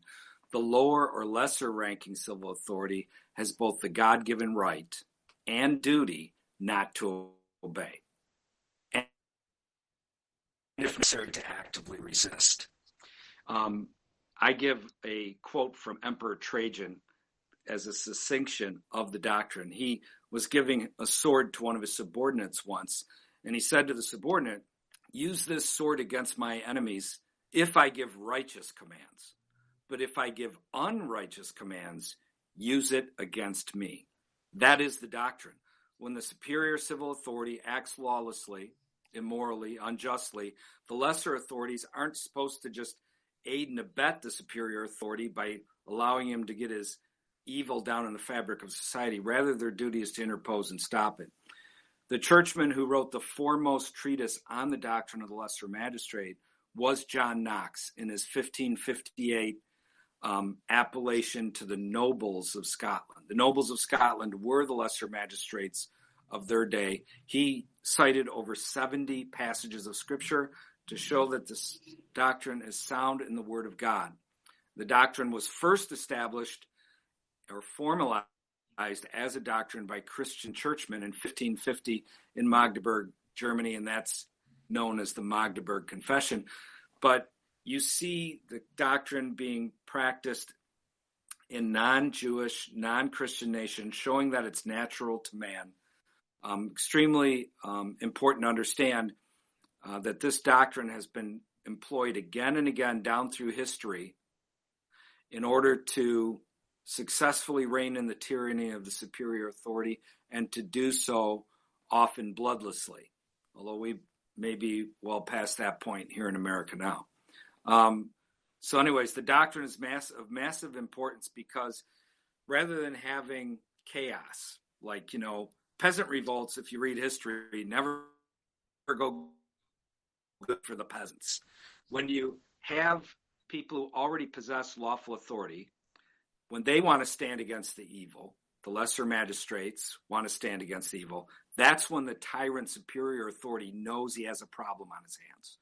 the lower or lesser ranking civil authority has both the God given right and duty not to obey. And if necessary, to actively resist. Um, I give a quote from Emperor Trajan as a succinction of the doctrine. He was giving a sword to one of his subordinates once, and he said to the subordinate, Use this sword against my enemies if I give righteous commands. But if I give unrighteous commands, use it against me. That is the doctrine. When the superior civil authority acts lawlessly, immorally, unjustly, the lesser authorities aren't supposed to just aid and abet the superior authority by allowing him to get his evil down in the fabric of society. Rather, their duty is to interpose and stop it. The churchman who wrote the foremost treatise on the doctrine of the lesser magistrate was John Knox in his 1558 um, appellation to the nobles of Scotland. The nobles of Scotland were the lesser magistrates of their day. He cited over 70 passages of scripture to show that this doctrine is sound in the Word of God. The doctrine was first established or formalized as a doctrine by Christian churchmen in 1550 in Magdeburg, Germany, and that's known as the Magdeburg Confession. But you see the doctrine being practiced in non Jewish, non Christian nations, showing that it's natural to man. Um, extremely um, important to understand uh, that this doctrine has been employed again and again down through history in order to successfully rein in the tyranny of the superior authority and to do so often bloodlessly, although we may be well past that point here in America now. Um, so, anyways, the doctrine is mass- of massive importance because rather than having chaos, like, you know, peasant revolts, if you read history, never go good for the peasants. When you have people who already possess lawful authority, when they want to stand against the evil, the lesser magistrates want to stand against evil, that's when the tyrant superior authority knows he has a problem on his hands.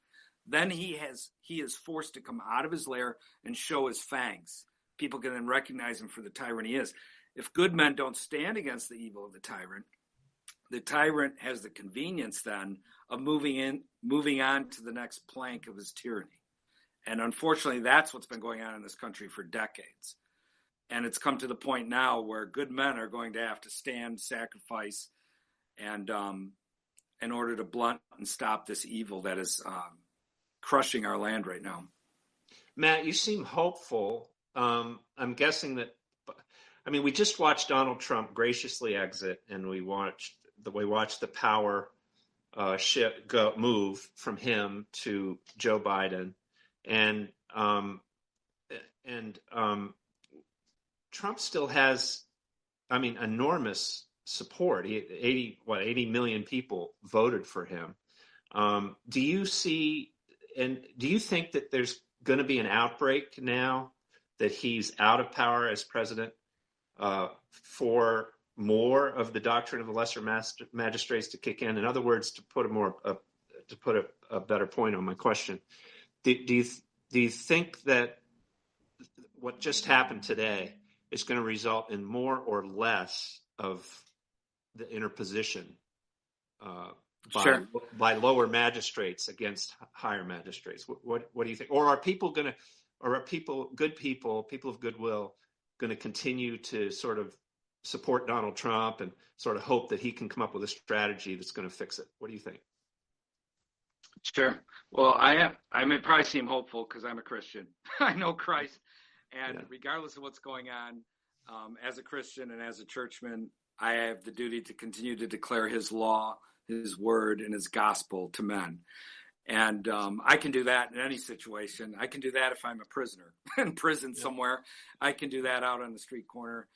Then he has he is forced to come out of his lair and show his fangs. People can then recognize him for the tyrant he is. If good men don't stand against the evil of the tyrant, the tyrant has the convenience then of moving in moving on to the next plank of his tyranny. And unfortunately that's what's been going on in this country for decades. And it's come to the point now where good men are going to have to stand, sacrifice, and um, in order to blunt and stop this evil that is um, crushing our land right now. Matt, you seem hopeful. Um, I'm guessing that. I mean, we just watched Donald Trump graciously exit, and we watched the we watched the power uh, shift go move from him to Joe Biden, and um, and um, Trump still has, I mean, enormous support. He, 80 what 80 million people voted for him. Um, do you see and do you think that there's going to be an outbreak now that he's out of power as president uh, for more of the doctrine of the lesser master, magistrates to kick in? In other words, to put a more to put a, a, better point on my question, do, do you do you think that what just happened today is going to result in more or less of the interposition uh, by, Sure. by lower magistrates against higher magistrates. What, what, what do you think? Or are people going to, or are people, good people, people of goodwill, going to continue to sort of support Donald Trump and sort of hope that he can come up with a strategy that's going to fix it? What do you think? Sure. Well, I am. I may probably seem hopeful because I'm a Christian. I know Christ, and Yeah. regardless of what's going on, um, as a Christian and as a churchman, I have the duty to continue to declare His law, His word, and His gospel to men. And um, I can do that in any situation. I can do that if I'm a prisoner in prison somewhere. I can do that out on the street corner.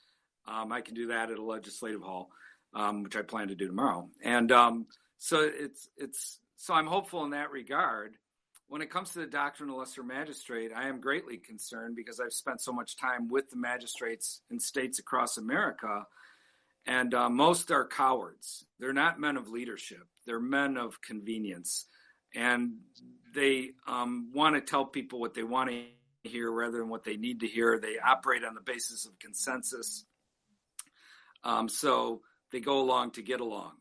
Um, I can do that at a legislative hall, um, which I plan to do tomorrow. And um, so it's it's so I'm hopeful in that regard. When it comes to the doctrine of lesser magistrate, I am greatly concerned because I've spent so much time with the magistrates in states across America, and uh, most are cowards. They're not men of leadership. They're men of convenience and they um, want to tell people what they want to hear rather than what they need to hear. They operate on the basis of consensus. Um, so they go along to get along.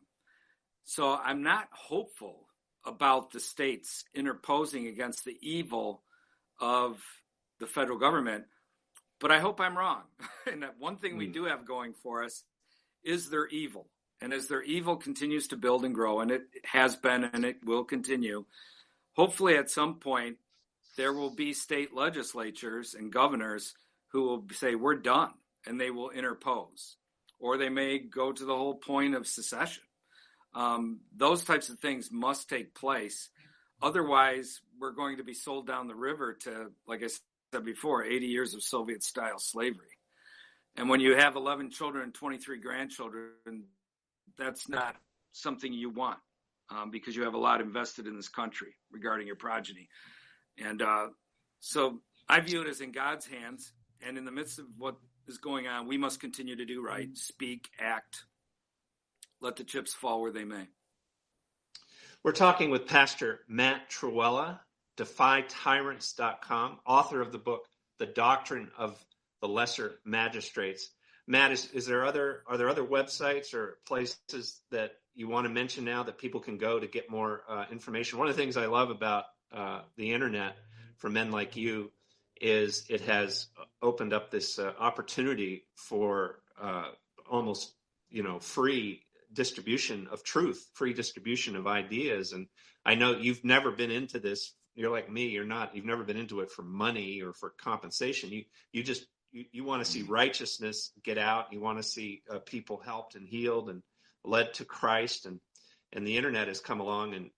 So I'm not hopeful about the states interposing against the evil of the federal government, but I hope I'm wrong. and that one thing mm. we hmm. do have going for us is their evil. And as their evil continues to build and grow, and it has been and it will continue, hopefully at some point there will be state legislatures and governors who will say, We're done, and they will interpose. Or they may go to the whole point of secession. Um, those types of things must take place. Otherwise, we're going to be sold down the river to, like I said before, 80 years of Soviet style slavery. And when you have 11 children and 23 grandchildren, that's not something you want um, because you have a lot invested in this country regarding your progeny. And uh, so I view it as in God's hands. And in the midst of what is going on, we must continue to do right, speak, act, let the chips fall where they may. We're talking with Pastor Matt Trewhella, defytyrants.com, author of the book, The Doctrine of the Lesser Magistrates. Matt, is, is there other are there other websites or places that you want to mention now that people can go to get more uh, information? One of the things I love about uh, the internet for men like you is it has opened up this uh, opportunity for uh, almost you know free distribution of truth, free distribution of ideas. And I know you've never been into this. You're like me. You're not. You've never been into it for money or for compensation. You you just you, you want to see righteousness get out. You want to see uh, people helped and healed and led to Christ. And and the internet has come along and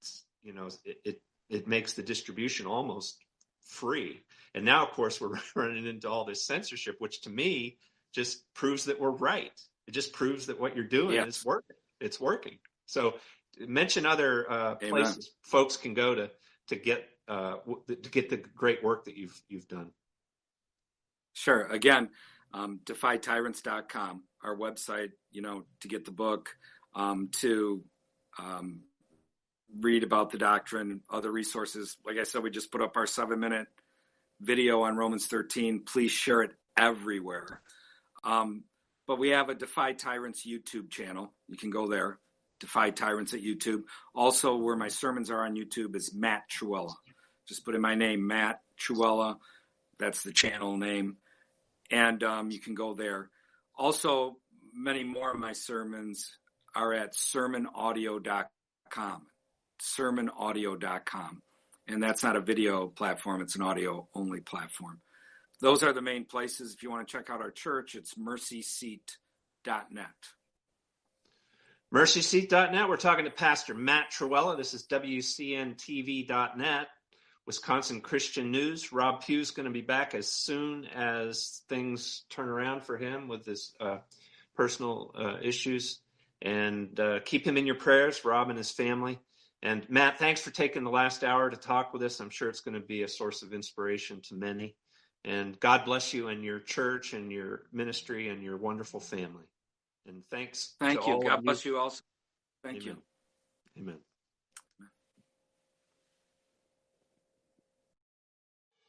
it's you know it it, it makes the distribution almost free. And now, of course, we're running into all this censorship, which to me just proves that we're right. It just proves that what you're doing is working. It's working. So mention other uh, places folks can go to to get uh, to get the great work that you've you've done. Sure. Again, um, defytyrants.com, our website, you know, to get the book, um, to um, read about the doctrine, other resources. Like I said, we just put up our seven minute video on Romans 13. Please share it everywhere. Um, but we have a Defy Tyrants YouTube channel. You can go there, Defy Tyrants at YouTube. Also, where my sermons are on YouTube is Matt Trewhella. Just put in my name, Matt Trewhella. That's the channel name and um, you can go there. Also, many more of my sermons are at sermonaudio.com. Sermonaudio.com. And that's not a video platform, it's an audio only platform. Those are the main places. If you want to check out our church, it's mercyseat.net. Mercyseat.net. We're talking to Pastor Matt Trewhella. This is WCNTV.net. Wisconsin Christian News. Rob Pugh's going to be back as soon as things turn around for him with his uh, personal uh, issues. And uh, keep him in your prayers, Rob and his family. And Matt, thanks for taking the last hour to talk with us. I'm sure it's going to be a source of inspiration to many. And God bless you and your church and your ministry and your wonderful family. And thanks. Thank you. God bless you also. Thank Amen. you. Amen.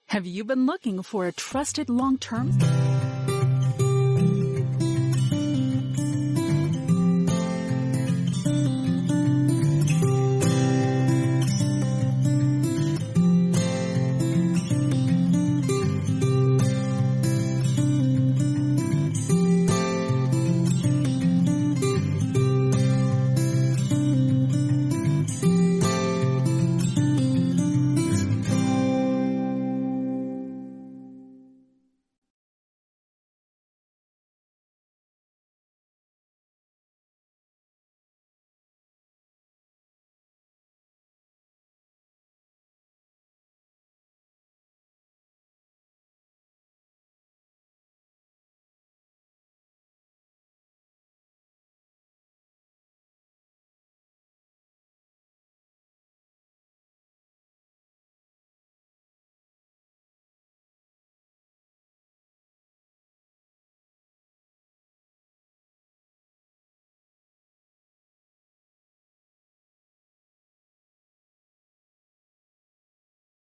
Have you been looking for a trusted long term?